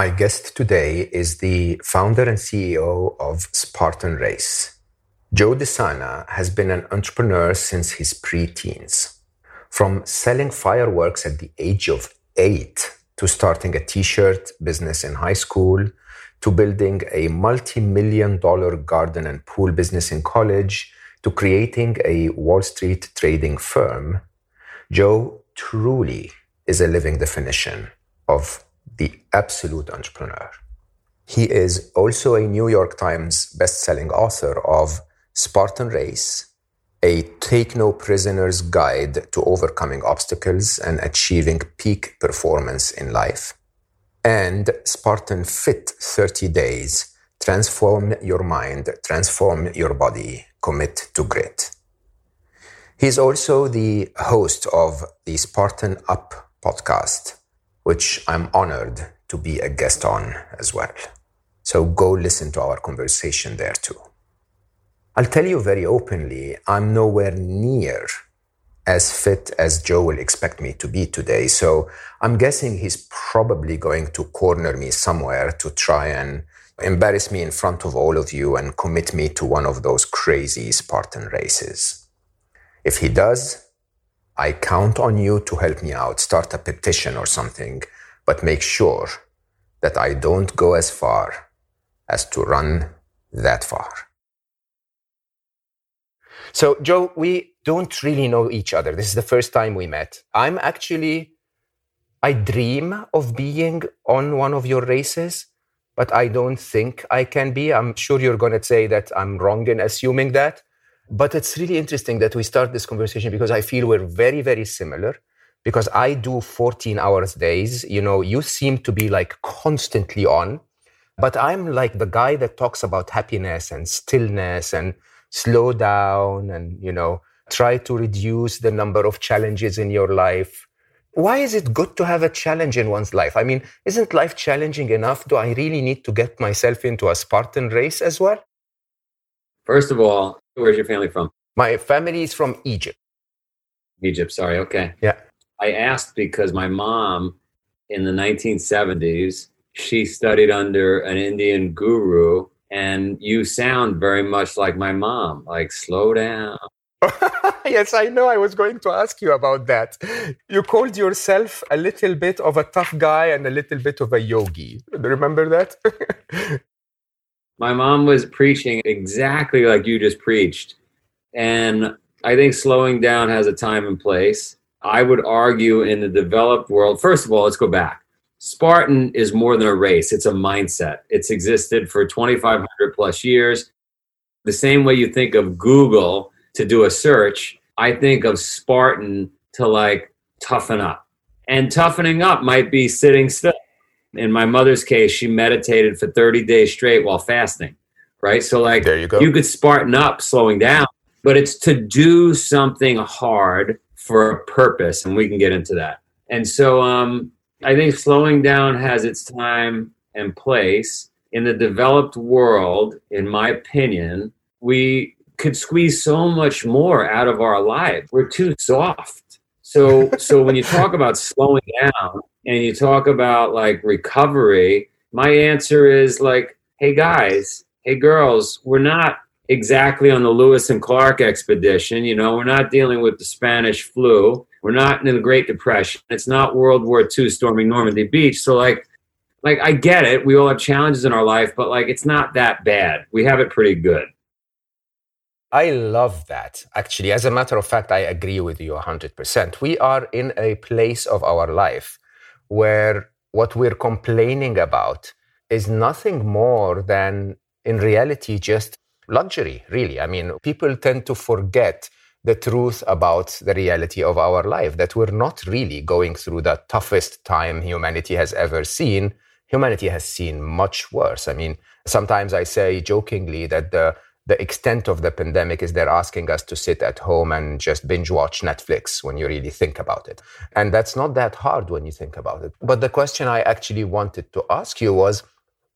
My guest today is the founder and CEO of Spartan Race. Joe De Sena has been an entrepreneur since his pre-teens. From selling fireworks at the age of eight to starting a t-shirt business in high school to building a multi-million dollar garden and pool business in college to creating a Wall Street trading firm, Joe truly is a living definition of the absolute entrepreneur. He is also a New York Times best-selling author of Spartan Race, a take no prisoners guide to overcoming obstacles and achieving peak performance in life, and Spartan Fit 30 Days, transform your mind, transform your body, commit to grit. He's also the host of the Spartan Up podcast, which I'm honored to be a guest on as well. So go listen to our conversation there too. I'll tell you very openly, I'm nowhere near as fit as Joe will expect me to be today. So I'm guessing he's probably going to corner me somewhere to try and embarrass me in front of all of you and commit me to one of those crazy Spartan races. If he does, I count on you to help me out, start a petition or something, but make sure that I don't go as far as to run that far. So, Joe, we don't really know each other. This is the first time we met. I'm actually, I dream of being on one of your races, but I don't think I can be. I'm sure you're going to say that I'm wrong in assuming that. But it's really interesting that we start this conversation because I feel we're very, very similar. Because I do 14 hours days. You know, you seem to be like constantly on, but I'm like the guy that talks about happiness and stillness and slow down and, you know, try to reduce the number of challenges in your life. Why is it good to have a challenge in one's life? I mean, isn't life challenging enough? Do I really need to get myself into a Spartan race as well? First of all, where's your family from? My family is from Egypt. Egypt, sorry. Okay. Yeah. I asked because my mom in the 1970s, she studied under an Indian guru, and you sound very much like my mom, like slow down. yes, I know. I was going to ask you about that. You called yourself a little bit of a tough guy and a little bit of a yogi. Remember that? my mom was preaching exactly like you just preached. And I think slowing down has a time and place. I would argue in the developed world, first of all, let's go back. Spartan is more than a race, it's a mindset. It's existed for 2,500 plus years. The same way you think of Google to do a search, I think of Spartan to like toughen up. And toughening up might be sitting still. In my mother's case, she meditated for 30 days straight while fasting, right? So, like, there you go. You could Spartan up, slowing down, but it's to do something hard for a purpose, and we can get into that. And so, um, I think slowing down has its time and place. In the developed world, in my opinion, we could squeeze so much more out of our lives. We're too soft. So, so when you talk about slowing down and you talk about like recovery, my answer is like, hey guys, hey girls, we're not exactly on the Lewis and Clark expedition. You know, we're not dealing with the Spanish flu. We're not in the Great Depression. It's not World War II storming Normandy Beach. So like, like I get it. We all have challenges in our life, but like it's not that bad. We have it pretty good. I love that. Actually, as a matter of fact, I agree with you 100%. We are in a place of our life where what we're complaining about is nothing more than, in reality, just luxury, really. I mean, people tend to forget the truth about the reality of our life that we're not really going through the toughest time humanity has ever seen. Humanity has seen much worse. I mean, sometimes I say jokingly that the the extent of the pandemic is they're asking us to sit at home and just binge watch Netflix when you really think about it. And that's not that hard when you think about it. But the question I actually wanted to ask you was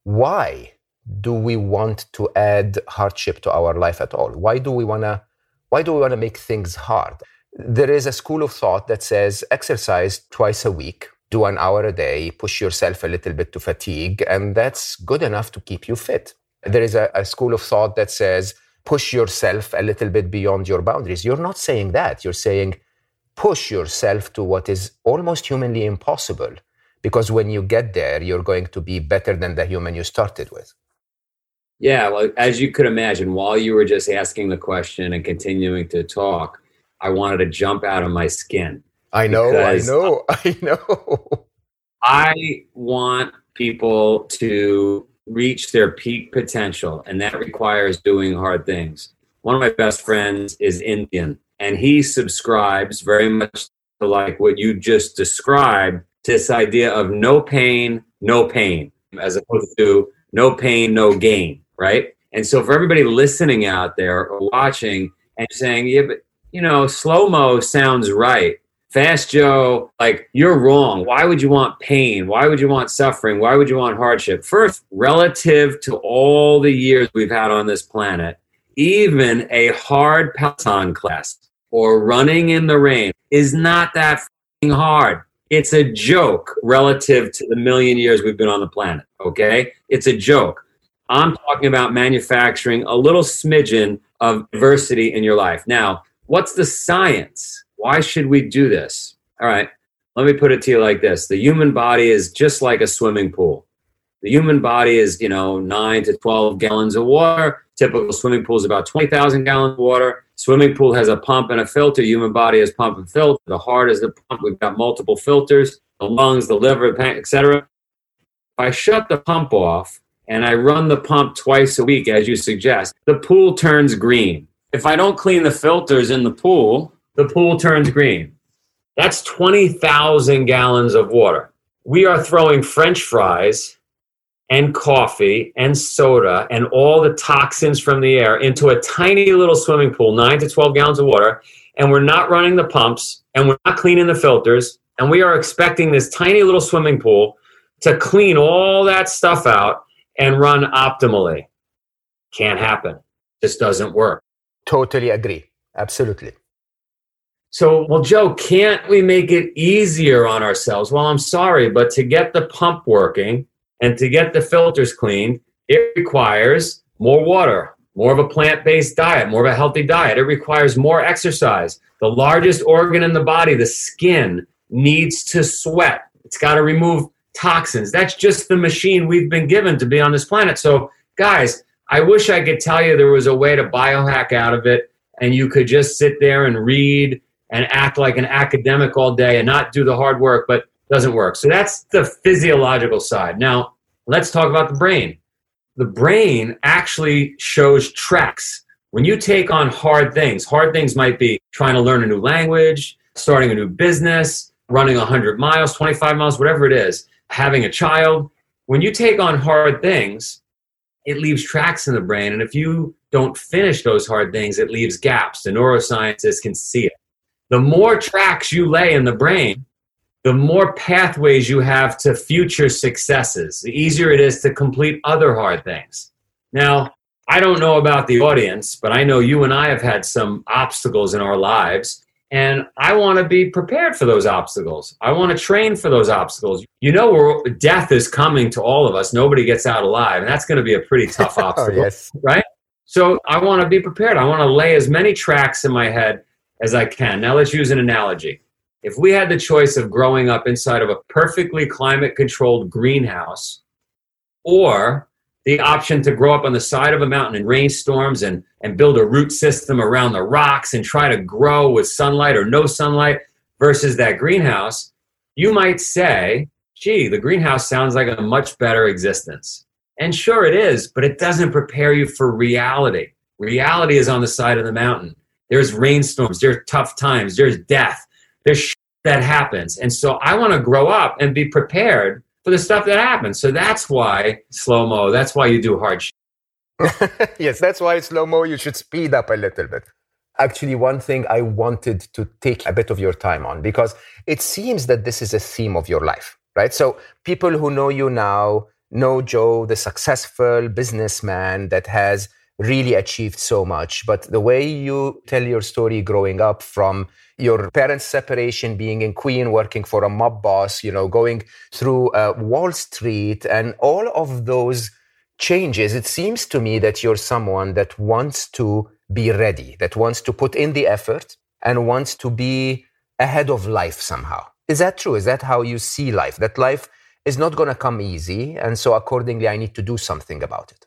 why do we want to add hardship to our life at all? Why do we want to why do we want to make things hard? There is a school of thought that says exercise twice a week, do an hour a day, push yourself a little bit to fatigue, and that's good enough to keep you fit. There is a, a school of thought that says push yourself a little bit beyond your boundaries. You're not saying that. You're saying push yourself to what is almost humanly impossible because when you get there, you're going to be better than the human you started with. Yeah, well, as you could imagine, while you were just asking the question and continuing to talk, I wanted to jump out of my skin. I know, I know, uh, I know. I want people to reach their peak potential, and that requires doing hard things. One of my best friends is Indian, and he subscribes very much to like what you just described this idea of no pain, no pain, as opposed to no pain, no gain, right? And so for everybody listening out there or watching and saying, yeah, but you know, slow mo sounds right. Fast Joe, like you're wrong. Why would you want pain? Why would you want suffering? Why would you want hardship? First, relative to all the years we've had on this planet, even a hard Peloton class or running in the rain is not that hard. It's a joke relative to the million years we've been on the planet. Okay? It's a joke. I'm talking about manufacturing a little smidgen of diversity in your life. Now, what's the science? Why should we do this? All right, let me put it to you like this the human body is just like a swimming pool. The human body is, you know, nine to 12 gallons of water. Typical swimming pool is about 20,000 gallons of water. Swimming pool has a pump and a filter. Human body has pump and filter. The heart is the pump. We've got multiple filters, the lungs, the liver, etc. If I shut the pump off and I run the pump twice a week, as you suggest, the pool turns green. If I don't clean the filters in the pool, the pool turns green. That's 20,000 gallons of water. We are throwing french fries and coffee and soda and all the toxins from the air into a tiny little swimming pool, 9 to 12 gallons of water, and we're not running the pumps and we're not cleaning the filters, and we are expecting this tiny little swimming pool to clean all that stuff out and run optimally. Can't happen. This doesn't work. Totally agree. Absolutely. So, well, Joe, can't we make it easier on ourselves? Well, I'm sorry, but to get the pump working and to get the filters cleaned, it requires more water, more of a plant based diet, more of a healthy diet. It requires more exercise. The largest organ in the body, the skin, needs to sweat. It's got to remove toxins. That's just the machine we've been given to be on this planet. So, guys, I wish I could tell you there was a way to biohack out of it and you could just sit there and read and act like an academic all day and not do the hard work, but doesn't work. So that's the physiological side. Now, let's talk about the brain. The brain actually shows tracks. When you take on hard things, hard things might be trying to learn a new language, starting a new business, running 100 miles, 25 miles, whatever it is, having a child. When you take on hard things, it leaves tracks in the brain. And if you don't finish those hard things, it leaves gaps. The neuroscientists can see it the more tracks you lay in the brain, the more pathways you have to future successes, the easier it is to complete other hard things. Now, I don't know about the audience, but I know you and I have had some obstacles in our lives, and I want to be prepared for those obstacles. I want to train for those obstacles. You know, death is coming to all of us. Nobody gets out alive, and that's going to be a pretty tough oh, obstacle, oh, yes. right? So I want to be prepared. I want to lay as many tracks in my head as I can. Now let's use an analogy. If we had the choice of growing up inside of a perfectly climate controlled greenhouse or the option to grow up on the side of a mountain in rainstorms and, and build a root system around the rocks and try to grow with sunlight or no sunlight versus that greenhouse, you might say, gee, the greenhouse sounds like a much better existence. And sure it is, but it doesn't prepare you for reality. Reality is on the side of the mountain. There's rainstorms, there's tough times, there's death, there's that happens. And so I want to grow up and be prepared for the stuff that happens. So that's why slow mo, that's why you do hard shit. yes, that's why slow mo, you should speed up a little bit. Actually, one thing I wanted to take a bit of your time on because it seems that this is a theme of your life, right? So people who know you now know Joe, the successful businessman that has really achieved so much. But the way you tell your story growing up from your parents' separation, being in Queen, working for a mob boss, you know, going through uh, Wall Street and all of those changes, it seems to me that you're someone that wants to be ready, that wants to put in the effort and wants to be ahead of life somehow. Is that true? Is that how you see life? That life is not going to come easy. And so accordingly, I need to do something about it.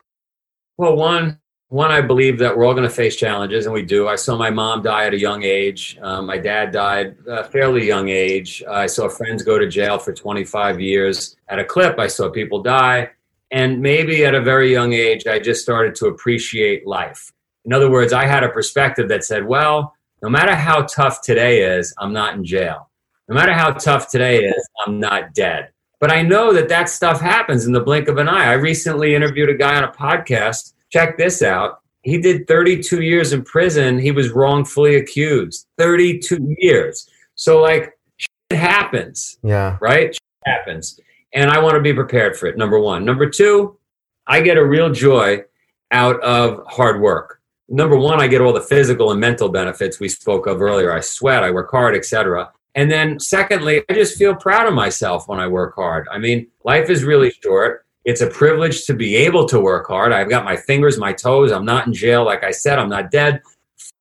Well, one, one, I believe that we're all going to face challenges, and we do. I saw my mom die at a young age. Um, my dad died a fairly young age. I saw friends go to jail for 25 years. At a clip, I saw people die. And maybe at a very young age, I just started to appreciate life. In other words, I had a perspective that said, well, no matter how tough today is, I'm not in jail. No matter how tough today is, I'm not dead. But I know that that stuff happens in the blink of an eye. I recently interviewed a guy on a podcast. Check this out. He did 32 years in prison. He was wrongfully accused. 32 years. So, like, shit happens. Yeah. Right? Shit happens. And I want to be prepared for it, number one. Number two, I get a real joy out of hard work. Number one, I get all the physical and mental benefits we spoke of earlier. I sweat, I work hard, etc. And then, secondly, I just feel proud of myself when I work hard. I mean, life is really short. It's a privilege to be able to work hard. I've got my fingers, my toes. I'm not in jail. Like I said, I'm not dead.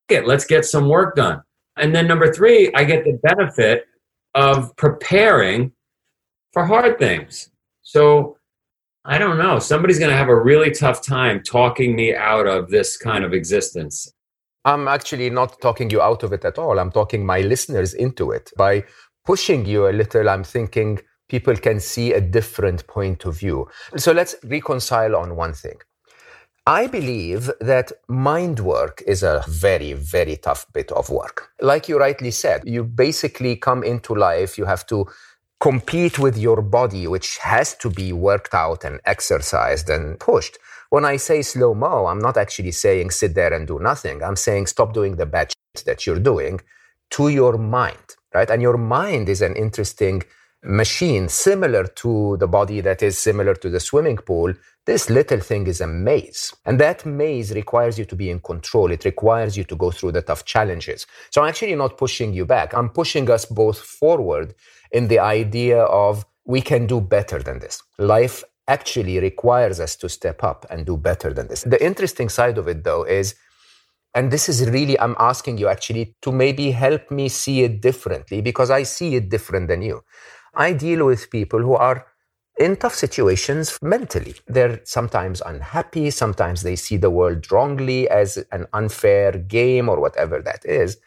It. Let's get some work done. And then, number three, I get the benefit of preparing for hard things. So, I don't know. Somebody's going to have a really tough time talking me out of this kind of existence. I'm actually not talking you out of it at all. I'm talking my listeners into it. By pushing you a little, I'm thinking people can see a different point of view. So let's reconcile on one thing. I believe that mind work is a very, very tough bit of work. Like you rightly said, you basically come into life, you have to compete with your body, which has to be worked out and exercised and pushed. When I say slow mo, I'm not actually saying sit there and do nothing. I'm saying stop doing the bad shit that you're doing to your mind, right? And your mind is an interesting machine similar to the body that is similar to the swimming pool. This little thing is a maze. And that maze requires you to be in control. It requires you to go through the tough challenges. So I'm actually not pushing you back. I'm pushing us both forward in the idea of we can do better than this. Life actually requires us to step up and do better than this. The interesting side of it, though, is, and this is really, I'm asking you actually to maybe help me see it differently because I see it different than you. I deal with people who are in tough situations mentally. They're sometimes unhappy, sometimes they see the world wrongly as an unfair game or whatever that is.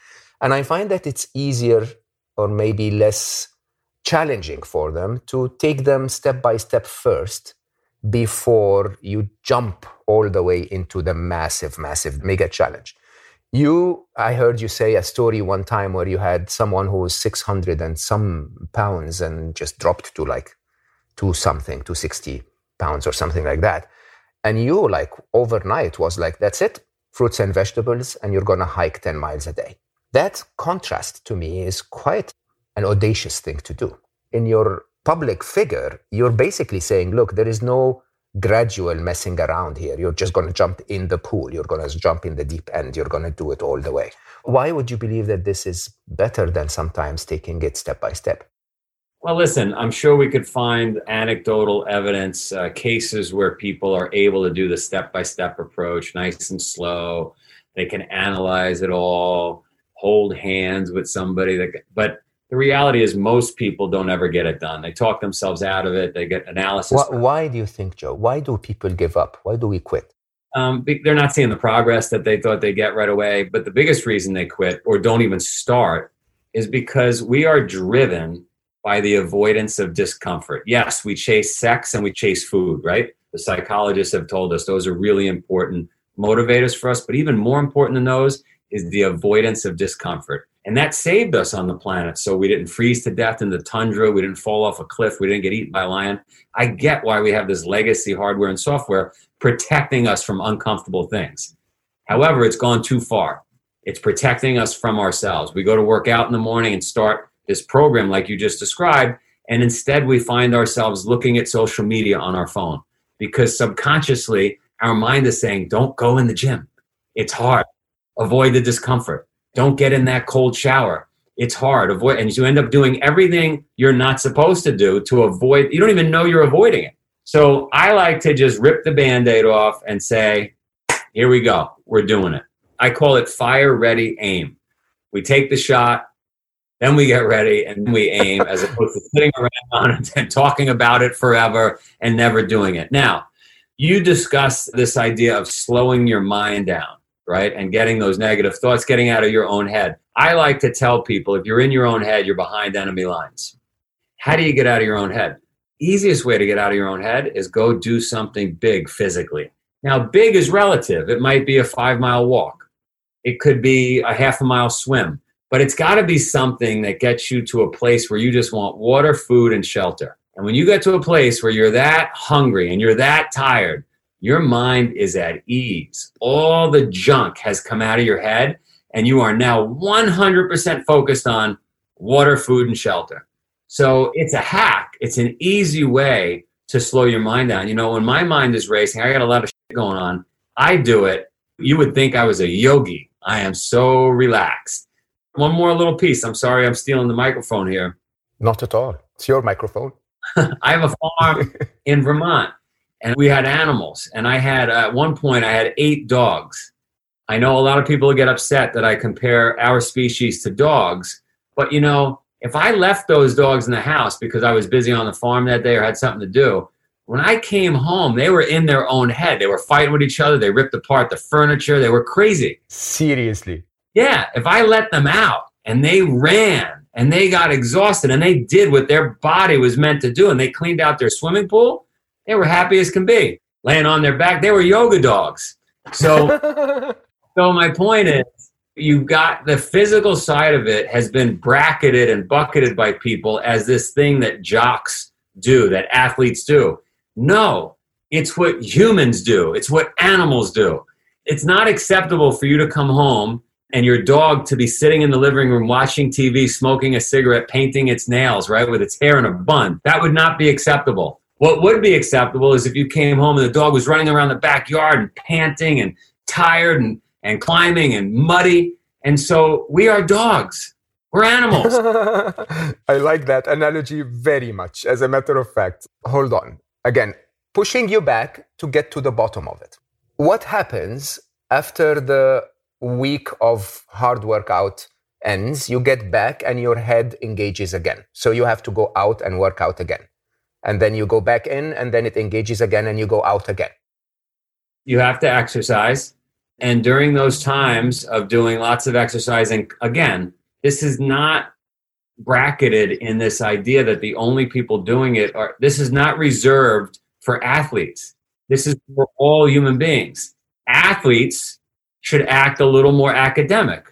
And I find that it's easier or maybe less challenging for them to take them step by step first before you jump all the way into the massive, massive mega challenge. You, I heard you say a story one time where you had someone who was 600 and some pounds and just dropped to like two something, 260 pounds or something like that. And you, like overnight, was like, that's it, fruits and vegetables, and you're going to hike 10 miles a day. That contrast to me is quite an audacious thing to do. In your public figure, you're basically saying, look, there is no gradual messing around here. You're just going to jump in the pool. You're going to jump in the deep end. You're going to do it all the way. Why would you believe that this is better than sometimes taking it step by step? Well, listen, I'm sure we could find anecdotal evidence, uh, cases where people are able to do the step by step approach, nice and slow. They can analyze it all, hold hands with somebody that, but the reality is most people don't ever get it done. They talk themselves out of it. They get analysis. Why, why do you think, Joe? Why do people give up? Why do we quit? Um, they're not seeing the progress that they thought they'd get right away. But the biggest reason they quit or don't even start is because we are driven by the avoidance of discomfort. Yes, we chase sex and we chase food, right? The psychologists have told us those are really important motivators for us. But even more important than those is the avoidance of discomfort. And that saved us on the planet. So we didn't freeze to death in the tundra. We didn't fall off a cliff. We didn't get eaten by a lion. I get why we have this legacy hardware and software protecting us from uncomfortable things. However, it's gone too far. It's protecting us from ourselves. We go to work out in the morning and start this program like you just described. And instead, we find ourselves looking at social media on our phone because subconsciously our mind is saying, don't go in the gym. It's hard. Avoid the discomfort. Don't get in that cold shower. It's hard. Avoid, and you end up doing everything you're not supposed to do to avoid. You don't even know you're avoiding it. So I like to just rip the band aid off and say, here we go. We're doing it. I call it fire, ready, aim. We take the shot, then we get ready and we aim as opposed to sitting around and talking about it forever and never doing it. Now, you discuss this idea of slowing your mind down, right? And getting those negative thoughts, getting out of your own head. I like to tell people if you're in your own head, you're behind enemy lines. How do you get out of your own head? Easiest way to get out of your own head is go do something big physically. Now, big is relative. It might be a five mile walk, it could be a half a mile swim, but it's got to be something that gets you to a place where you just want water, food, and shelter. And when you get to a place where you're that hungry and you're that tired, your mind is at ease. All the junk has come out of your head, and you are now 100% focused on water, food, and shelter. So it's a hack. It's an easy way to slow your mind down. You know, when my mind is racing, I got a lot of shit going on. I do it. You would think I was a yogi. I am so relaxed. One more little piece. I'm sorry I'm stealing the microphone here. Not at all. It's your microphone. I have a farm in Vermont and we had animals. And I had, uh, at one point, I had eight dogs. I know a lot of people get upset that I compare our species to dogs, but you know, if I left those dogs in the house because I was busy on the farm that day or had something to do, when I came home, they were in their own head. They were fighting with each other. They ripped apart the furniture. They were crazy. Seriously. Yeah. If I let them out and they ran and they got exhausted and they did what their body was meant to do and they cleaned out their swimming pool, they were happy as can be. Laying on their back, they were yoga dogs. So, so my point is, you've got the physical side of it has been bracketed and bucketed by people as this thing that jocks do, that athletes do. No, it's what humans do. It's what animals do. It's not acceptable for you to come home and your dog to be sitting in the living room watching TV, smoking a cigarette, painting its nails, right, with its hair in a bun. That would not be acceptable. What would be acceptable is if you came home and the dog was running around the backyard and panting and tired and, and climbing and muddy. And so we are dogs. We're animals. I like that analogy very much. As a matter of fact, hold on. Again, pushing you back to get to the bottom of it. What happens after the week of hard workout ends, you get back and your head engages again. So you have to go out and work out again. And then you go back in and then it engages again and you go out again. You have to exercise. And during those times of doing lots of exercising, again, this is not bracketed in this idea that the only people doing it are, this is not reserved for athletes. This is for all human beings. Athletes should act a little more academic.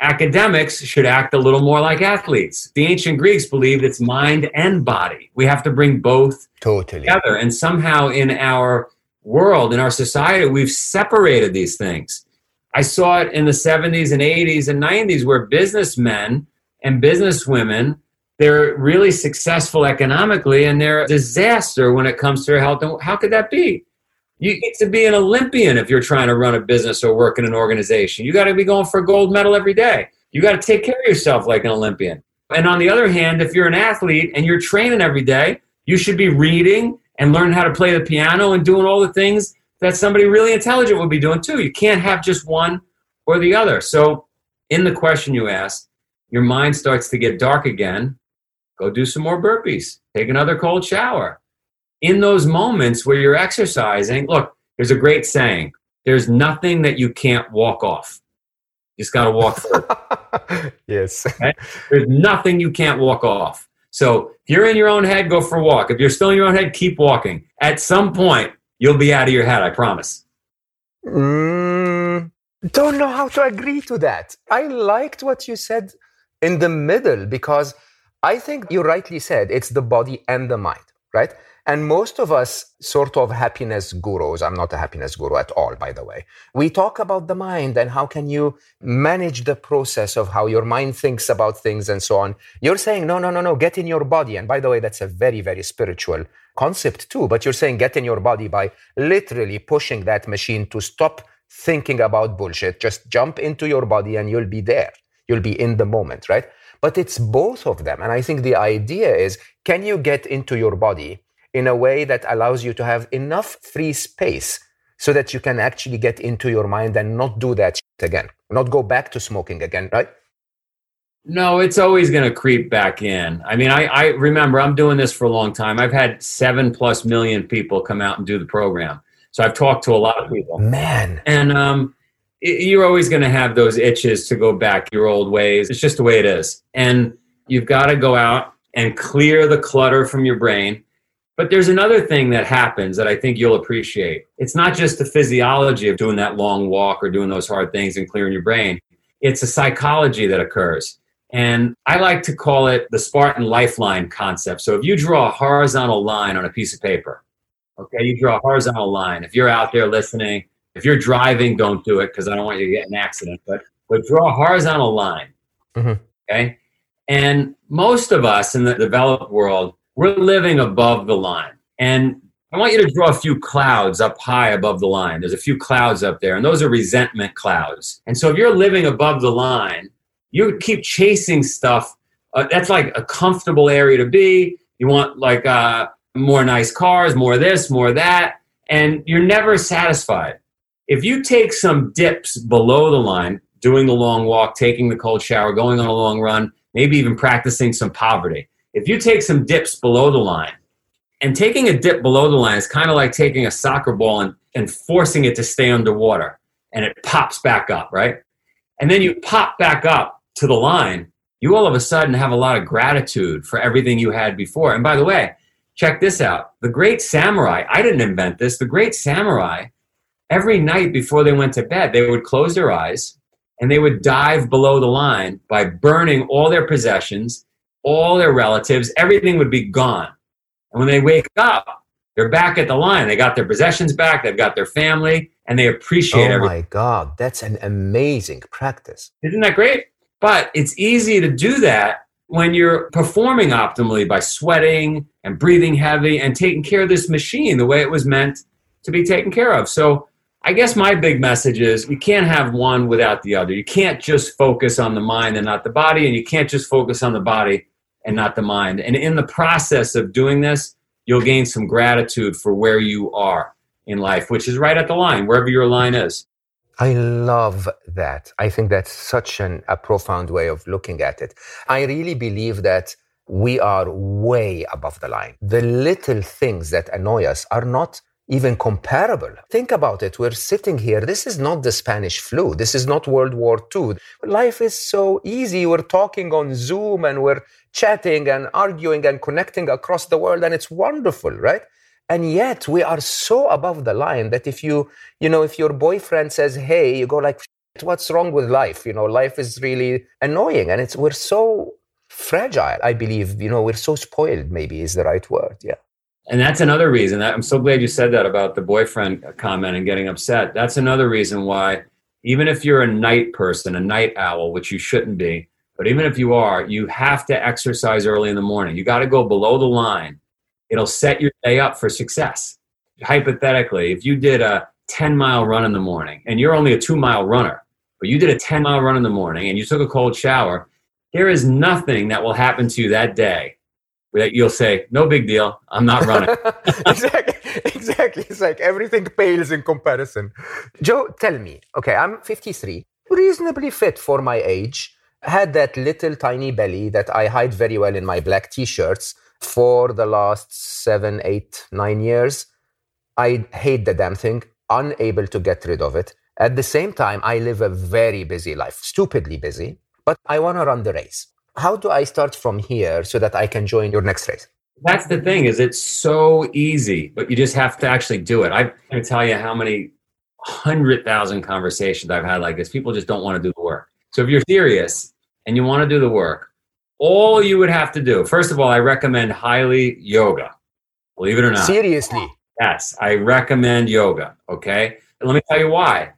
Academics should act a little more like athletes. The ancient Greeks believed it's mind and body. We have to bring both totally. together. And somehow in our world, in our society, we've separated these things. I saw it in the 70s and 80s and 90s where businessmen and businesswomen they're really successful economically and they're a disaster when it comes to their health. And how could that be? You get to be an Olympian if you're trying to run a business or work in an organization. You got to be going for a gold medal every day. You got to take care of yourself like an Olympian. And on the other hand, if you're an athlete and you're training every day, you should be reading and learn how to play the piano and doing all the things that somebody really intelligent would be doing too. You can't have just one or the other. So, in the question you asked, your mind starts to get dark again. Go do some more burpees, take another cold shower, in those moments where you're exercising, look, there's a great saying there's nothing that you can't walk off. You just got to walk through. yes. Okay? There's nothing you can't walk off. So if you're in your own head, go for a walk. If you're still in your own head, keep walking. At some point, you'll be out of your head, I promise. Mm, don't know how to agree to that. I liked what you said in the middle because I think you rightly said it's the body and the mind, right? And most of us sort of happiness gurus, I'm not a happiness guru at all, by the way. We talk about the mind and how can you manage the process of how your mind thinks about things and so on. You're saying, no, no, no, no, get in your body. And by the way, that's a very, very spiritual concept too. But you're saying get in your body by literally pushing that machine to stop thinking about bullshit. Just jump into your body and you'll be there. You'll be in the moment, right? But it's both of them. And I think the idea is can you get into your body in a way that allows you to have enough free space so that you can actually get into your mind and not do that again, not go back to smoking again, right? No, it's always going to creep back in. I mean, I, I remember I'm doing this for a long time. I've had seven plus million people come out and do the program. So I've talked to a lot of people. Man. And um, it, you're always going to have those itches to go back your old ways. It's just the way it is. And you've got to go out and clear the clutter from your brain but there's another thing that happens that I think you'll appreciate. It's not just the physiology of doing that long walk or doing those hard things and clearing your brain, it's a psychology that occurs. And I like to call it the Spartan lifeline concept. So if you draw a horizontal line on a piece of paper, okay, you draw a horizontal line. If you're out there listening, if you're driving, don't do it because I don't want you to get an accident, but, but draw a horizontal line, mm-hmm. okay? And most of us in the developed world, we're living above the line. And I want you to draw a few clouds up high above the line. There's a few clouds up there, and those are resentment clouds. And so if you're living above the line, you keep chasing stuff. Uh, that's like a comfortable area to be. You want like uh, more nice cars, more this, more that, and you're never satisfied. If you take some dips below the line, doing the long walk, taking the cold shower, going on a long run, maybe even practicing some poverty, if you take some dips below the line, and taking a dip below the line is kind of like taking a soccer ball and, and forcing it to stay underwater and it pops back up, right? And then you pop back up to the line, you all of a sudden have a lot of gratitude for everything you had before. And by the way, check this out. The great samurai, I didn't invent this, the great samurai, every night before they went to bed, they would close their eyes and they would dive below the line by burning all their possessions all their relatives, everything would be gone. And when they wake up, they're back at the line. They got their possessions back, they've got their family, and they appreciate oh everything. oh everything. my God, that's an amazing practice. Isn't that great? But it's easy to do that when you're performing optimally by sweating and breathing heavy and taking care of this machine the way it was meant to be taken care of. So I guess my big message is you can't have one without the other. You can't just focus on the mind and not the body, and you can't just focus on the body and not the mind. And in the process of doing this, you'll gain some gratitude for where you are in life, which is right at the line, wherever your line is. I love that. I think that's such an, a profound way of looking at it. I really believe that we are way above the line. The little things that annoy us are not even comparable. Think about it. We're sitting here. This is not the Spanish flu. This is not World War II. Life is so easy. We're talking on Zoom and we're chatting and arguing and connecting across the world, and it's wonderful, right? And yet we are so above the line that if you, you know, if your boyfriend says, hey, you go like, what's wrong with life? You know, life is really annoying. And it's, we're so fragile, I believe, you know, we're so spoiled, maybe is the right word. Yeah. And that's another reason. I'm so glad you said that about the boyfriend comment and getting upset. That's another reason why, even if you're a night person, a night owl, which you shouldn't be, but even if you are, you have to exercise early in the morning. You got to go below the line. It'll set your day up for success. Hypothetically, if you did a 10 mile run in the morning and you're only a two mile runner, but you did a 10 mile run in the morning and you took a cold shower, there is nothing that will happen to you that day that you'll say, no big deal, I'm not running. exactly, exactly. It's like everything pales in comparison. Joe, tell me, okay, I'm 53, reasonably fit for my age, had that little tiny belly that I hide very well in my black t shirts for the last seven, eight, nine years. I hate the damn thing, unable to get rid of it. At the same time, I live a very busy life, stupidly busy, but I want to run the race how do I start from here so that I can join your next race? That's the thing is it's so easy, but you just have to actually do it. I can tell you how many 100,000 conversations I've had like this. People just don't want to do the work. So if you're serious and you want to do the work, all you would have to do, first of all, I recommend highly yoga. Believe it or not. Seriously. Yes, I recommend yoga. Okay. And let me tell you why.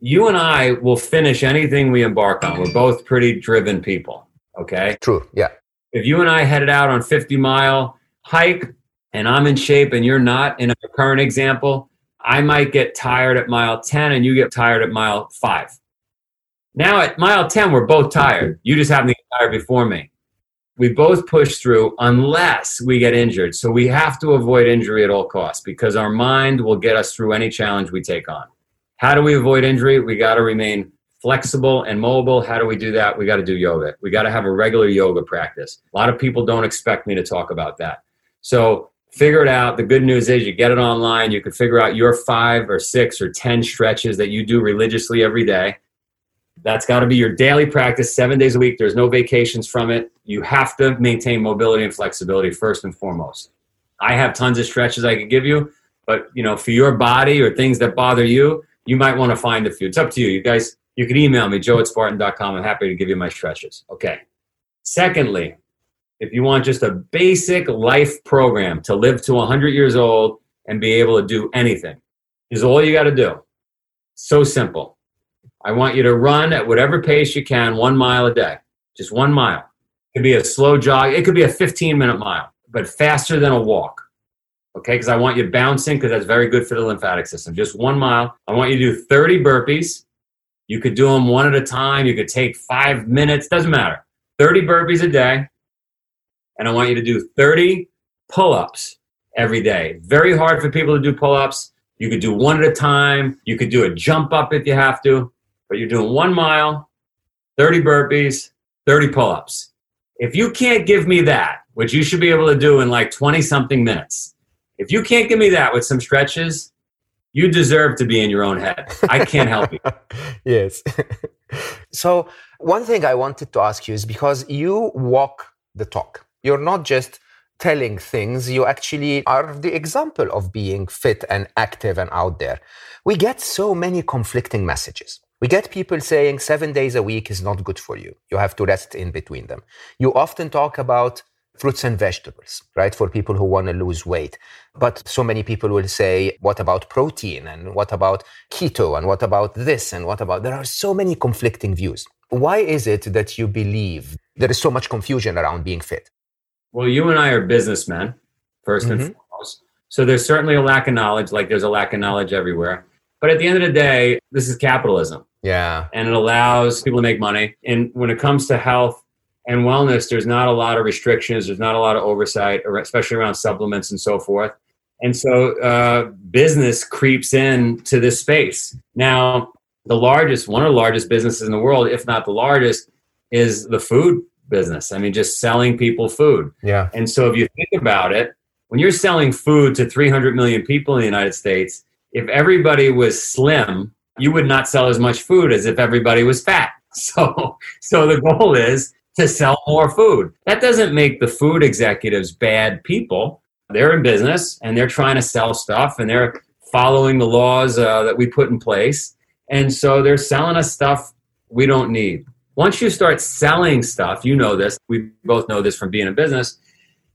You and I will finish anything we embark on. We're both pretty driven people. Okay. True. Yeah. If you and I headed out on 50 mile hike and I'm in shape and you're not, in a current example, I might get tired at mile 10 and you get tired at mile five. Now at mile 10, we're both tired. You just happen to get tired before me. We both push through unless we get injured. So we have to avoid injury at all costs because our mind will get us through any challenge we take on. How do we avoid injury? We got to remain flexible and mobile. How do we do that? We got to do yoga. We got to have a regular yoga practice. A lot of people don't expect me to talk about that. So figure it out. The good news is you get it online. You can figure out your five or six or 10 stretches that you do religiously every day. That's got to be your daily practice, seven days a week. There's no vacations from it. You have to maintain mobility and flexibility first and foremost. I have tons of stretches I could give you, but you know, for your body or things that bother you, you might want to find a few. It's up to you. You guys, you can email me, joe at spartan.com. I'm happy to give you my stretches. Okay. Secondly, if you want just a basic life program to live to 100 years old and be able to do anything, is all you got to do. So simple. I want you to run at whatever pace you can, one mile a day, just one mile. It could be a slow jog, it could be a 15 minute mile, but faster than a walk. Okay, because I want you bouncing because that's very good for the lymphatic system. Just one mile. I want you to do 30 burpees. You could do them one at a time. You could take five minutes, doesn't matter. 30 burpees a day. And I want you to do 30 pull ups every day. Very hard for people to do pull ups. You could do one at a time. You could do a jump up if you have to but you're doing one mile, 30 burpees, 30 pull ups. If you can't give me that, which you should be able to do in like 20 something minutes, if you can't give me that with some stretches, you deserve to be in your own head. I can't help you. yes. so, one thing I wanted to ask you is because you walk the talk, you're not just telling things, you actually are the example of being fit and active and out there. We get so many conflicting messages. We get people saying seven days a week is not good for you. You have to rest in between them. You often talk about fruits and vegetables, right? For people who want to lose weight. But so many people will say, what about protein? And what about keto? And what about this? And what about, there are so many conflicting views. Why is it that you believe there is so much confusion around being fit? Well, you and I are businessmen, 1st mm-hmm. and foremost. So there's certainly a lack of knowledge, like there's a lack of knowledge everywhere. But at the end of the day, this is capitalism. Yeah. And it allows people to make money. And when it comes to health and wellness, there's not a lot of restrictions, there's not a lot of oversight, especially around supplements and so forth. And so uh, business creeps in to this space. Now, the largest, one of the largest businesses in the world, if not the largest, is the food business. I mean, just selling people food. Yeah. And so if you think about it, when you're selling food to 300 million people in the United States, if everybody was slim, you would not sell as much food as if everybody was fat. So, so the goal is to sell more food. That doesn't make the food executives bad people. They're in business and they're trying to sell stuff and they're following the laws uh, that we put in place. And so they're selling us stuff we don't need. Once you start selling stuff, you know this, we both know this from being in business.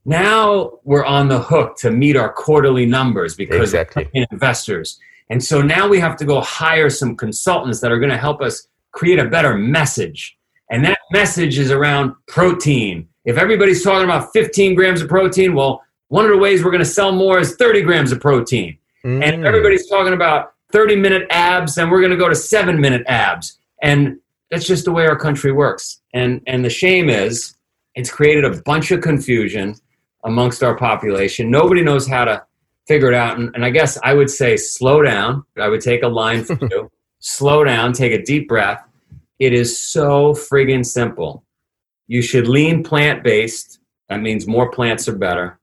Now we're on the hook to meet our quarterly numbers because exactly. investors and so now we have to go hire some consultants that are going to help us create a better message. And that message is around protein. If everybody's talking about 15 grams of protein, well, one of the ways we're going to sell more is 30 grams of protein. Mm. And everybody's talking about 30 minute abs, and we're going to go to seven minute abs. And that's just the way our country works. And, and the shame is it's created a bunch of confusion amongst our population. Nobody knows how to figure it out. And, and I guess I would say slow down. I would take a line for you. slow down, take a deep breath. It is so friggin' simple. You should lean plant based. That means more plants are better.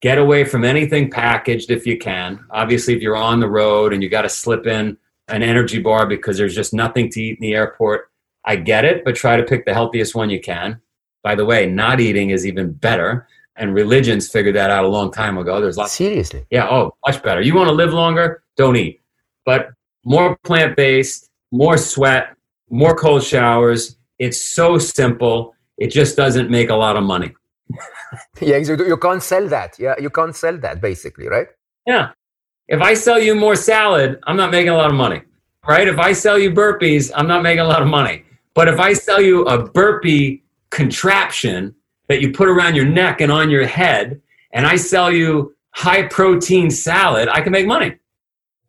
Get away from anything packaged if you can. Obviously, if you're on the road and you got to slip in an energy bar because there's just nothing to eat in the airport, I get it, but try to pick the healthiest one you can. By the way, not eating is even better and religions figured that out a long time ago. There's lots. Seriously. Yeah. Oh, much better. You want to live longer? Don't eat. But more plant based, more sweat, more cold showers. It's so simple. It just doesn't make a lot of money. yeah, you can't sell that. Yeah, you can't sell that basically, right? Yeah. If I sell you more salad, I'm not making a lot of money, right? If I sell you burpees, I'm not making a lot of money. But if I sell you a burpee contraption that you put around your neck and on your head, and I sell you high protein salad, I can make money.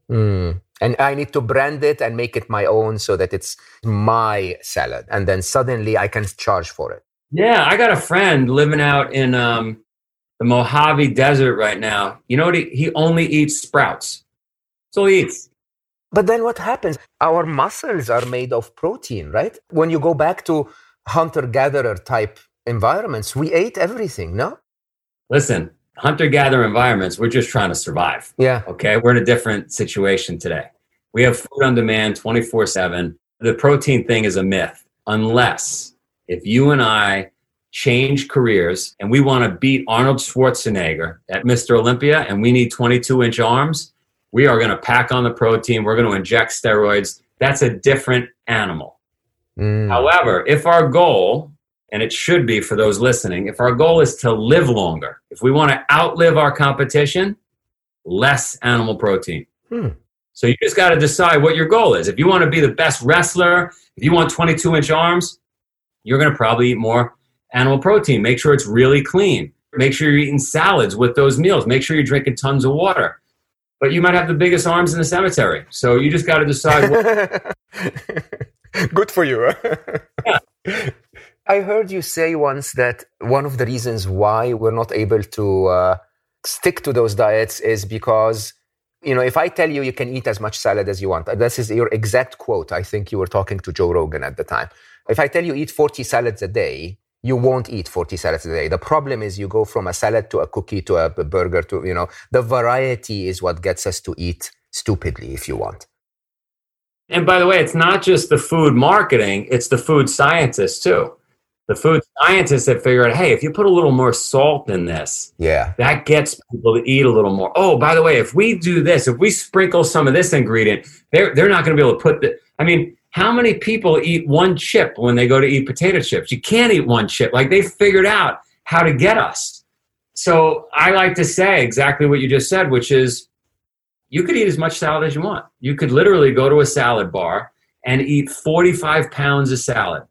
Mm. And I need to brand it and make it my own so that it's my salad. And then suddenly I can charge for it. Yeah, I got a friend living out in um, the Mojave Desert right now. You know what? He, he only eats sprouts. That's all he eats. But then what happens? Our muscles are made of protein, right? When you go back to hunter gatherer type environments, we ate everything, no? Listen, hunter gatherer environments, we're just trying to survive. Yeah. Okay. We're in a different situation today. We have food on demand 24 7. The protein thing is a myth, unless if you and I change careers and we want to beat Arnold Schwarzenegger at Mr. Olympia and we need 22 inch arms, we are going to pack on the protein. We're going to inject steroids. That's a different animal. Mm. However, if our goal, and it should be for those listening, if our goal is to live longer, if we want to outlive our competition, less animal protein. Hmm. So you just got to decide what your goal is. If you want to be the best wrestler, if you want 22 inch arms, you're going to probably eat more animal protein. Make sure it's really clean. Make sure you're eating salads with those meals. Make sure you're drinking tons of water. But you might have the biggest arms in the cemetery. So you just got to decide. What- Good for you. yeah. I heard you say once that one of the reasons why we're not able to uh, stick to those diets is because you know, if I tell you you can eat as much salad as you want, this is your exact quote. I think you were talking to Joe Rogan at the time. If I tell you eat 40 salads a day, you won't eat 40 salads a day. The problem is you go from a salad to a cookie to a burger to, you know, the variety is what gets us to eat stupidly if you want. And by the way, it's not just the food marketing, it's the food scientists too. The food scientists have figured out, hey, if you put a little more salt in this, yeah, that gets people to eat a little more. Oh, by the way, if we do this, if we sprinkle some of this ingredient, they're they're not going to be able to put the. I mean, how many people eat one chip when they go to eat potato chips? You can't eat one chip. Like they figured out how to get us. So I like to say exactly what you just said, which is you could eat as much salad as you want. You could literally go to a salad bar and eat 45 pounds of salad.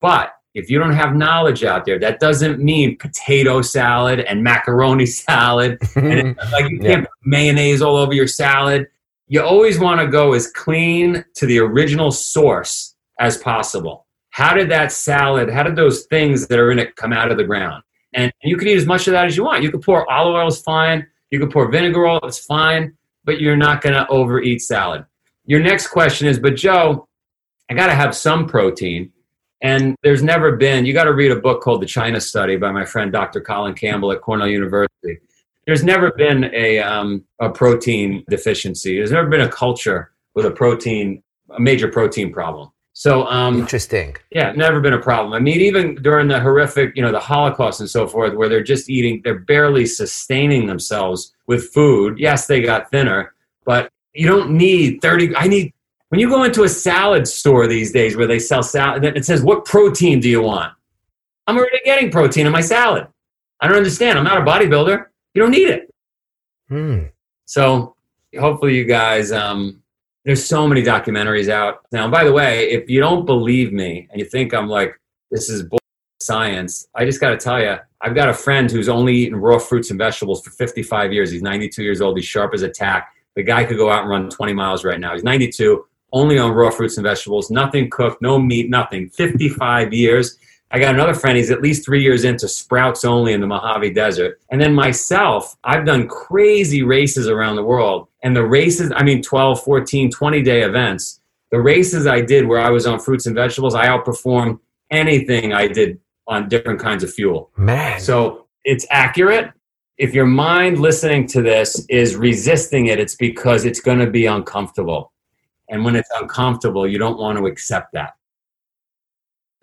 But if you don't have knowledge out there, that doesn't mean potato salad and macaroni salad. and like you can't yeah. put mayonnaise all over your salad you always want to go as clean to the original source as possible. How did that salad, how did those things that are in it come out of the ground? And you can eat as much of that as you want. You could pour olive oil, it's fine. You could pour vinegar oil, it's fine, but you're not going to overeat salad. Your next question is, but Joe, I got to have some protein. And there's never been, you got to read a book called The China Study by my friend Dr. Colin Campbell at Cornell University there's never been a, um, a protein deficiency. There's never been a culture with a protein, a major protein problem. So um, interesting. Yeah, never been a problem. I mean, even during the horrific, you know, the Holocaust and so forth, where they're just eating, they're barely sustaining themselves with food. Yes, they got thinner, but you don't need 30. I need when you go into a salad store these days where they sell salad, and it says, "What protein do you want?" I'm already getting protein in my salad. I don't understand. I'm not a bodybuilder. You don't need it. Hmm. So hopefully you guys, um, there's so many documentaries out now. By the way, if you don't believe me and you think I'm like, this is science, I just got to tell you, I've got a friend who's only eaten raw fruits and vegetables for 55 years. He's 92 years old. He's sharp as a tack. The guy could go out and run 20 miles right now. He's 92, only on raw fruits and vegetables, nothing cooked, no meat, nothing. 55 years. I got another friend, he's at least three years into sprouts only in the Mojave Desert. And then myself, I've done crazy races around the world. And the races, I mean, 12, 14, 20 day events, the races I did where I was on fruits and vegetables, I outperformed anything I did on different kinds of fuel. Man. So it's accurate. If your mind listening to this is resisting it, it's because it's going to be uncomfortable. And when it's uncomfortable, you don't want to accept that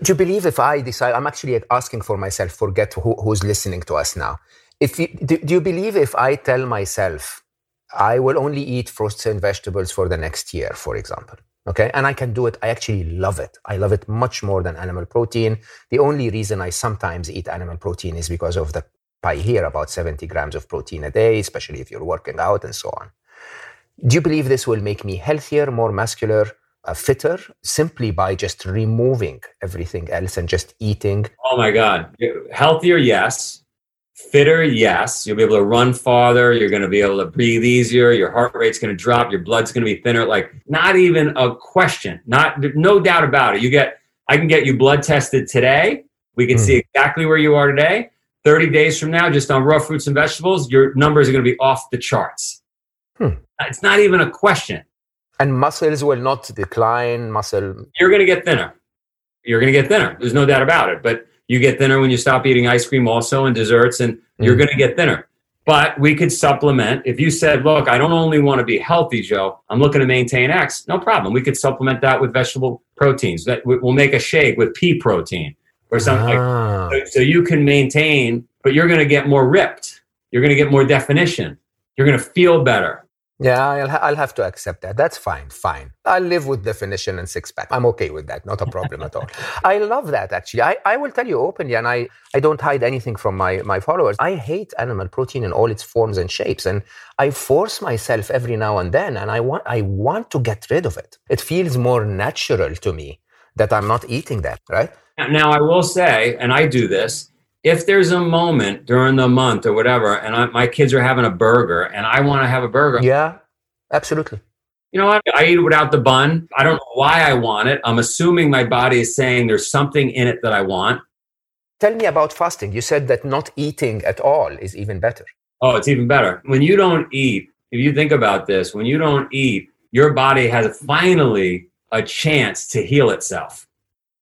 do you believe if I decide, I'm actually asking for myself, forget who, who's listening to us now. If you, do, do you believe if I tell myself, I will only eat fruits and vegetables for the next year, for example. Okay. And I can do it. I actually love it. I love it much more than animal protein. The only reason I sometimes eat animal protein is because of the pie here about 70 grams of protein a day, especially if you're working out and so on. Do you believe this will make me healthier, more muscular, uh, fitter, simply by just removing everything else and just eating? Oh my God. Healthier, yes. Fitter, yes. You'll be able to run farther. You're going to be able to breathe easier. Your heart rate's going to drop. Your blood's going to be thinner. Like, not even a question. Not, no doubt about it. You get, I can get you blood tested today. We can mm. see exactly where you are today 30 days from now, just on raw fruits and vegetables, your numbers are going to be off the charts. Hmm. It's not even a question. And muscles will not decline. Muscle. You're going to get thinner. You're going to get thinner. There's no doubt about it. But you get thinner when you stop eating ice cream, also, and desserts, and hmm. you're going to get thinner. But we could supplement. If you said, look, I don't only want to be healthy, Joe, I'm looking to maintain X, no problem. We could supplement that with vegetable proteins. That We'll make a shake with pea protein or something ah. like so, so you can maintain but you're going to get more ripped you're going to get more definition you're going to feel better. Yeah I'll, ha- I'll have to accept that. That's fine fine. I'll live with definition and six pack i'm okay with that. Not a problem at all. I love that actually. I, I will tell you openly and I, I don't hide anything from my, my followers. I hate animal protein in all its forms and shapes and i force myself every now and then and i want i want to get rid of it. It feels more natural to me that i'm not eating that right? Now, I will say, and I do this, if there's a moment during the month or whatever, and I, my kids are having a burger and I want to have a burger. Yeah, absolutely. You know what? I eat it without the bun. I don't know why I want it. I'm assuming my body is saying there's something in it that I want. Tell me about fasting. You said that not eating at all is even better. Oh, it's even better. When you don't eat, if you think about this, when you don't eat, your body has finally a chance to heal itself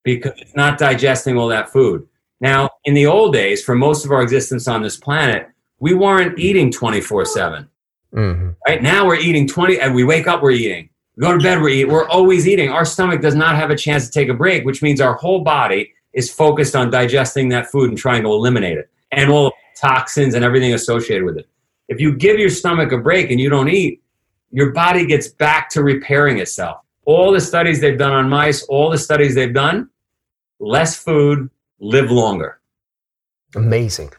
because it's not digesting all that food. Now, in the old days, for most of our existence on this planet, we weren't eating 24 7. Mm-hmm. Right now, we're eating 20, and we wake up, we're eating. We go to bed, we're eating. We're always eating. Our stomach does not have a chance to take a break, which means our whole body is focused on digesting that food and trying to eliminate it and all the toxins and everything associated with it. If you give your stomach a break and you don't eat, your body gets back to repairing itself all the studies they've done on mice, all the studies they've done, less food, live longer. Amazing.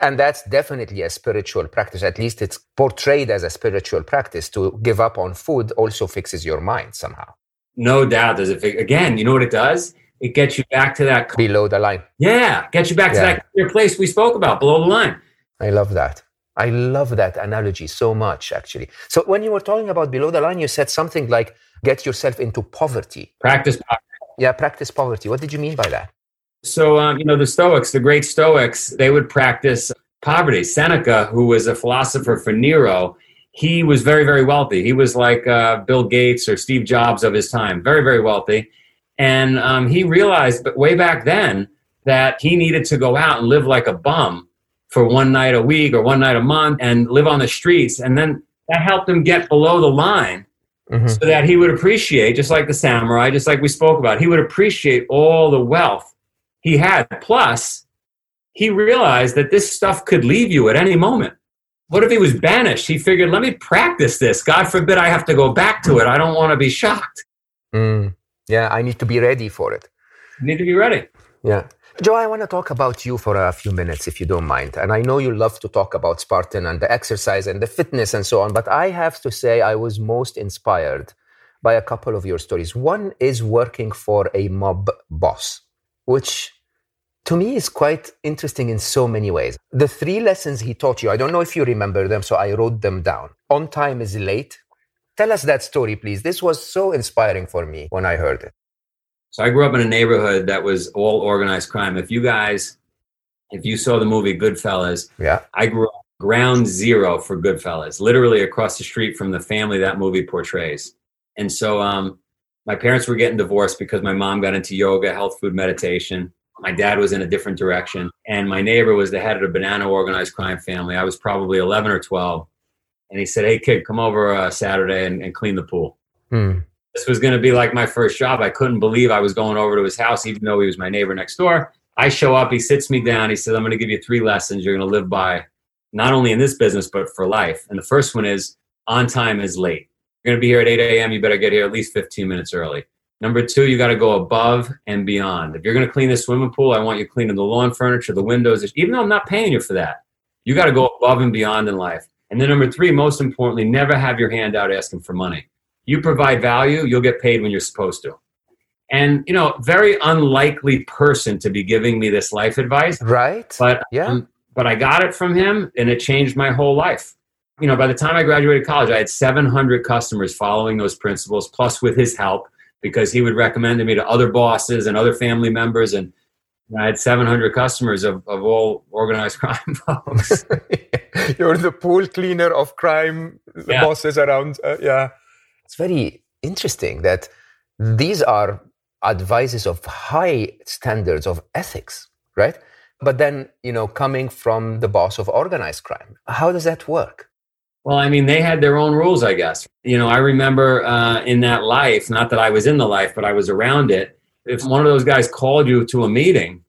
And that's definitely a spiritual practice. At least it's portrayed as a spiritual practice. To give up on food also fixes your mind somehow. No doubt. Does it? Again, you know what it does? It gets you back to that below the line. Yeah, gets you back yeah. to that place we spoke about below the line. I love that. I love that analogy so much, actually. So when you were talking about below the line, you said something like get yourself into poverty. Practice poverty. Yeah, practice poverty. What did you mean by that? So, um, you know, the Stoics, the great Stoics, they would practice poverty. Seneca, who was a philosopher for Nero, he was very, very wealthy. He was like uh, Bill Gates or Steve Jobs of his time, very, very wealthy. And um, he realized way back then that he needed to go out and live like a bum for one night a week or one night a month and live on the streets. And then that helped him get below the line mm-hmm. so that he would appreciate, just like the samurai, just like we spoke about, he would appreciate all the wealth he had. Plus, he realized that this stuff could leave you at any moment. What if he was banished? He figured, let me practice this. God forbid I have to go back to it. I don't want to be shocked. Mm. Yeah, I need to be ready for it. You need to be ready. Yeah. Joe, I want to talk about you for a few minutes, if you don't mind. And I know you love to talk about Spartan and the exercise and the fitness and so on, but I have to say I was most inspired by a couple of your stories. One is working for a mob boss, which to me is quite interesting in so many ways. The three lessons he taught you, I don't know if you remember them, so I wrote them down. On time is late. Tell us that story, please. This was so inspiring for me when I heard it. So I grew up in a neighborhood that was all organized crime. If you guys, if you saw the movie Goodfellas, yeah, I grew up ground zero for Goodfellas, literally across the street from the family that movie portrays. And so, um, my parents were getting divorced because my mom got into yoga, health food meditation. My dad was in a different direction, and my neighbor was the head of a Bonanno organized crime family. I was probably 11 or 12, and he said, "Hey, kid, come over uh, Saturday and, and, clean the pool." Hmm this was going to be like my first job. I couldn't believe I was going over to his house, even though he was my neighbor next door. I show up, he sits me down, he says, I'm going to give you three lessons you're going to live by, not only in this business, but for life. And the first one is, on time is late. You're going to be here at 8 a.m. You better get here at least 15 minutes early. Number two, you got to go above and beyond. If you're going to clean the swimming pool, I want you cleaning the lawn furniture, the windows. Even though I'm not paying you for that, you got to go above and beyond in life. And then number three, most importantly, never have your hand out asking for money. You provide value, you'll get paid when you're supposed to. And you know, very unlikely person to be giving me this life advice. Right. But yeah. Um, but I got it from him, and it changed my whole life. You know, by the time I graduated college, I had 700 customers following those principles, plus with his help, because he would recommend me to other bosses and other family members, and I had 700 customers of, of all organized crime folks. You're the pool cleaner of crime yeah. bosses around. Uh, yeah. It's very interesting that these are advices of high standards of ethics, right? But then, you know, coming from the boss of organized crime. How does that work? Well, I mean, they had their own rules, I guess. You know, I remember uh, in that life, not that I was in the life, but I was around it. If one of those guys called you to a meeting,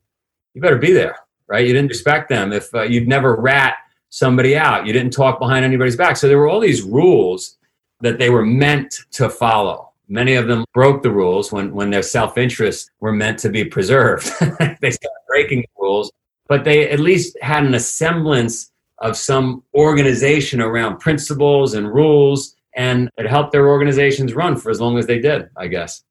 you better be there, right? You didn't respect them. If uh, you'd never rat somebody out, you didn't talk behind anybody's back. So there were all these rules that they were meant to follow. Many of them broke the rules when, when their self interest were meant to be preserved. they started breaking the rules, but they at least had an semblance of some organization around principles and rules, and it helped their organizations run for as long as they did, I guess.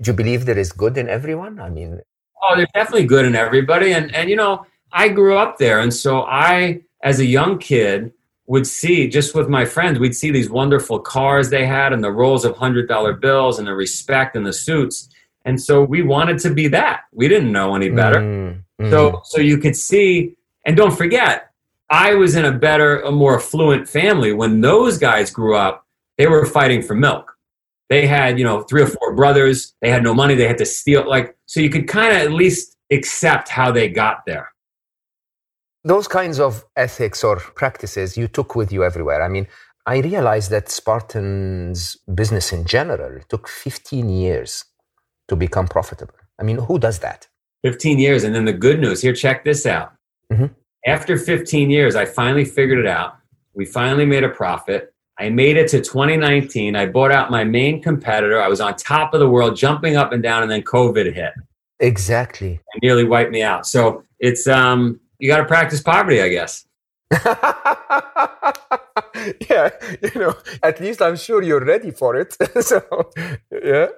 Do you believe there is good in everyone? I mean, oh, there's definitely good in everybody, and and you know, I grew up there, and so I, as a young kid, would see just with my friends, we'd see these wonderful cars they had, and the rolls of hundred dollar bills, and the respect and the suits, and so we wanted to be that. We didn't know any better, mm, mm. so so you could see, and don't forget I was in a better, a more affluent family. When those guys grew up, they were fighting for milk. They had, you know, three or four brothers. They had no money. They had to steal. Like, so you could kind of at least accept how they got there. Those kinds of ethics or practices you took with you everywhere. I mean, I realized that Spartan's business in general took 15 years to become profitable. I mean, who does that? 15 years. And then the good news here, check this out. Mm-hmm after 15 years, I finally figured it out. We finally made a profit. I made it to 2019. I bought out my main competitor. I was on top of the world, jumping up and down, and then COVID hit. Exactly. And nearly wiped me out. So it's um, you got to practice poverty, I guess. yeah, you know, at least I'm sure you're ready for it. so, yeah.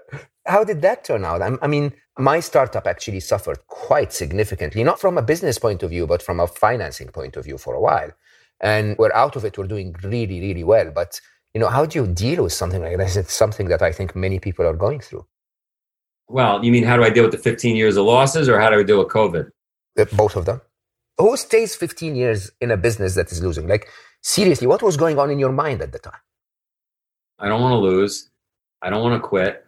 How did that turn out? I mean, my startup actually suffered quite significantly, not from a business point of view, but from a financing point of view for a while. And we're out of it. We're doing really, really well. But, you know, how do you deal with something like this? It's something that I think many people are going through. Well, you mean how do I deal with the 15 years of losses or how do I deal with COVID? Uh, both of them. Who stays 15 years in a business that is losing? Like, seriously, what was going on in your mind at the time? I don't want to lose. I don't want to quit.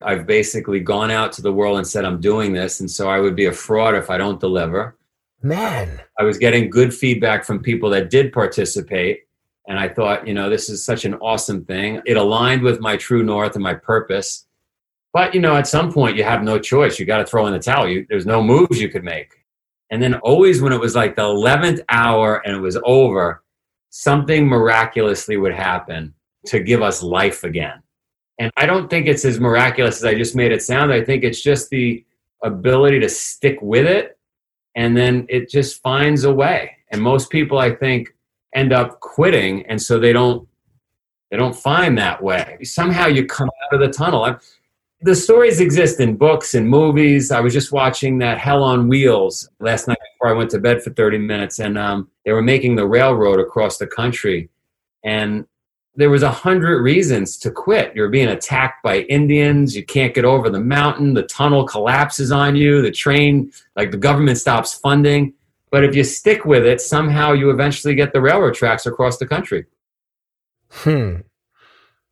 I've basically gone out to the world and said I'm doing this, and so I would be a fraud if I don't deliver. Man, I was getting good feedback from people that did participate, and I thought, you know, this is such an awesome thing. It aligned with my true north and my purpose. But you know, at some point, you have no choice. You got to throw in the towel. You, there's no moves you could make. And then always when it was like the eleventh hour and it was over, something miraculously would happen to give us life again and I don't think it's as miraculous as I just made it sound. I think it's just the ability to stick with it and then it just finds a way. And most people I think end up quitting and so they don't they don't find that way. Somehow you come out of the tunnel. i the stories exist in books and movies. I was just watching that Hell on Wheels last night before I went to bed for 30 minutes, and um, they were making the railroad across the country. And there was a hundred reasons to quit. You're being attacked by Indians. You can't get over the mountain. The tunnel collapses on you. The train, like the government stops funding. But if you stick with it, somehow you eventually get the railroad tracks across the country. Hmm.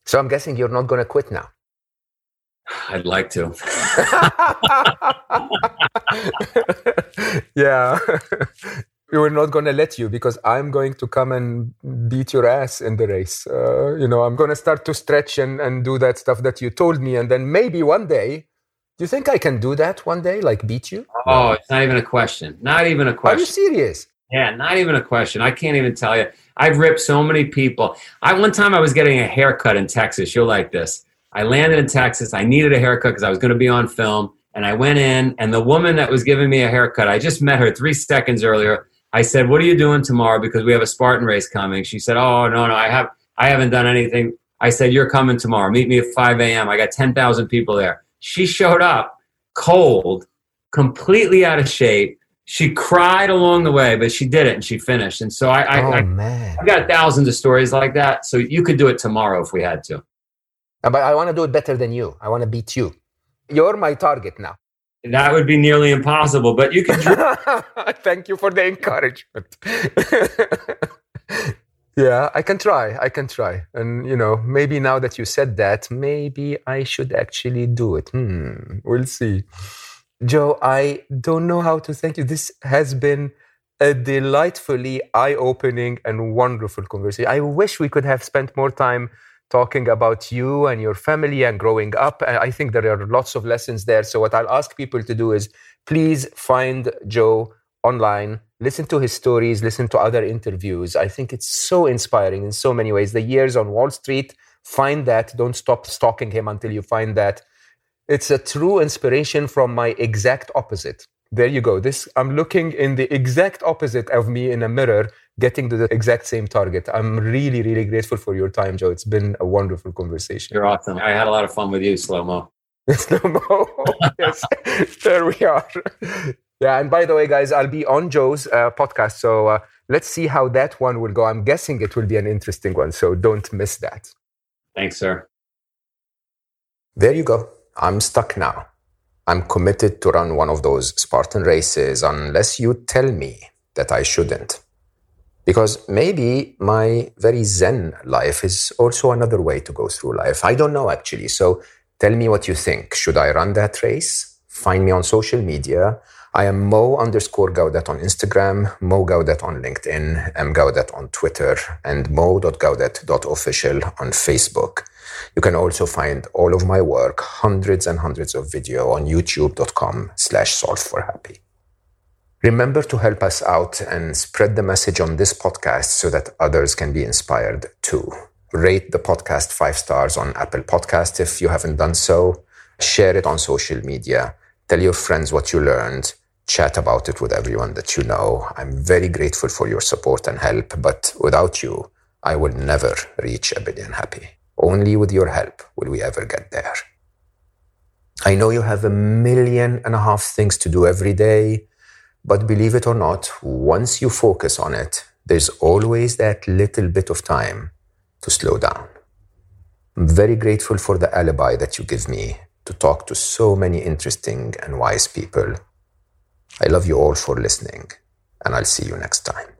So I'm guessing you're not going to quit now. I'd like to. yeah we were not going to let you because I'm going to come and beat your ass in the race. Uh, you know, I'm going to start to stretch and, and do that stuff that you told me. And then maybe one day, do you think I can do that one day, like beat you? Oh, it's not even a question. Not even a question. Are you serious? Yeah, not even a question. I can't even tell you. I've ripped so many people. I one time I was getting a haircut in Texas. You'll like this. I landed in Texas. I needed a haircut because I was going to be on film. And I went in, and the woman that was giving me a haircut, I just met her three seconds earlier. I said, "What are you doing tomorrow?" Because we have a Spartan race coming. She said, "Oh no, no, I have, I haven't done anything." I said, "You're coming tomorrow. Meet me at 5 a.m. I got 10,000 people there." She showed up cold, completely out of shape. She cried along the way, but she did it and she finished. And so I, I, oh, I, man. I got thousands of stories like that. So you could do it tomorrow if we had to. Uh, But I want to do it better than you. I want to beat you. You're my target now. That would be nearly impossible, but you could. Thank you for the encouragement. yeah, I can try. I can try. And, you know, maybe now that you said that, maybe I should actually do it. Hmm, we'll see. Joe, I don't know how to thank you. This has been a delightfully eye opening and wonderful conversation. I wish we could have spent more time talking about you and your family and growing up. I think there are lots of lessons there. So, what I'll ask people to do is please find Joe online, listen to his stories, listen to other interviews. I think it's so inspiring in so many ways. The years on Wall Street, find that. Don't stop stalking him until you find that. It's a true inspiration from my exact opposite. There you go. This I'm looking in the exact opposite of me in a mirror, getting to the exact same target. I'm really, really grateful for your time, Joe. It's been a wonderful conversation. You're awesome. I had a lot of fun with you, Slow Mo. Slow Mo. yes, there we are. Yeah, and by the way, guys, I'll be on Joe's uh, podcast, so uh, let's see how that one will go. I'm guessing it will be an interesting one, so don't miss that. Thanks, sir. There you go. I'm stuck now. I'm committed to run one of those Spartan races unless you tell me that I shouldn't. Because maybe my very Zen life is also another way to go through life. I don't know actually. So tell me what you think. Should I run that race? Find me on social media. I am Mo underscore Gawdat on Instagram, Mo Gawdat on LinkedIn, M Gawdat on Twitter, and mo.gawdat.official on Facebook. You can also find all of my work, hundreds and hundreds of video on youtube.com slash solve for happy. Remember to help us out and spread the message on this podcast so that others can be inspired too. Rate the podcast five stars on Apple Podcast if you haven't done so. Share it on social media. Tell your friends what you learned. Chat about it with everyone that you know. I'm very grateful for your support and help, but without you, I will never reach a billion happy. Only with your help will we ever get there. I know you have a million and a half things to do every day, but believe it or not, once you focus on it, there's always that little bit of time to slow down. I'm very grateful for the alibi that you give me to talk to so many interesting and wise people. I love you all for listening, and I'll see you next time.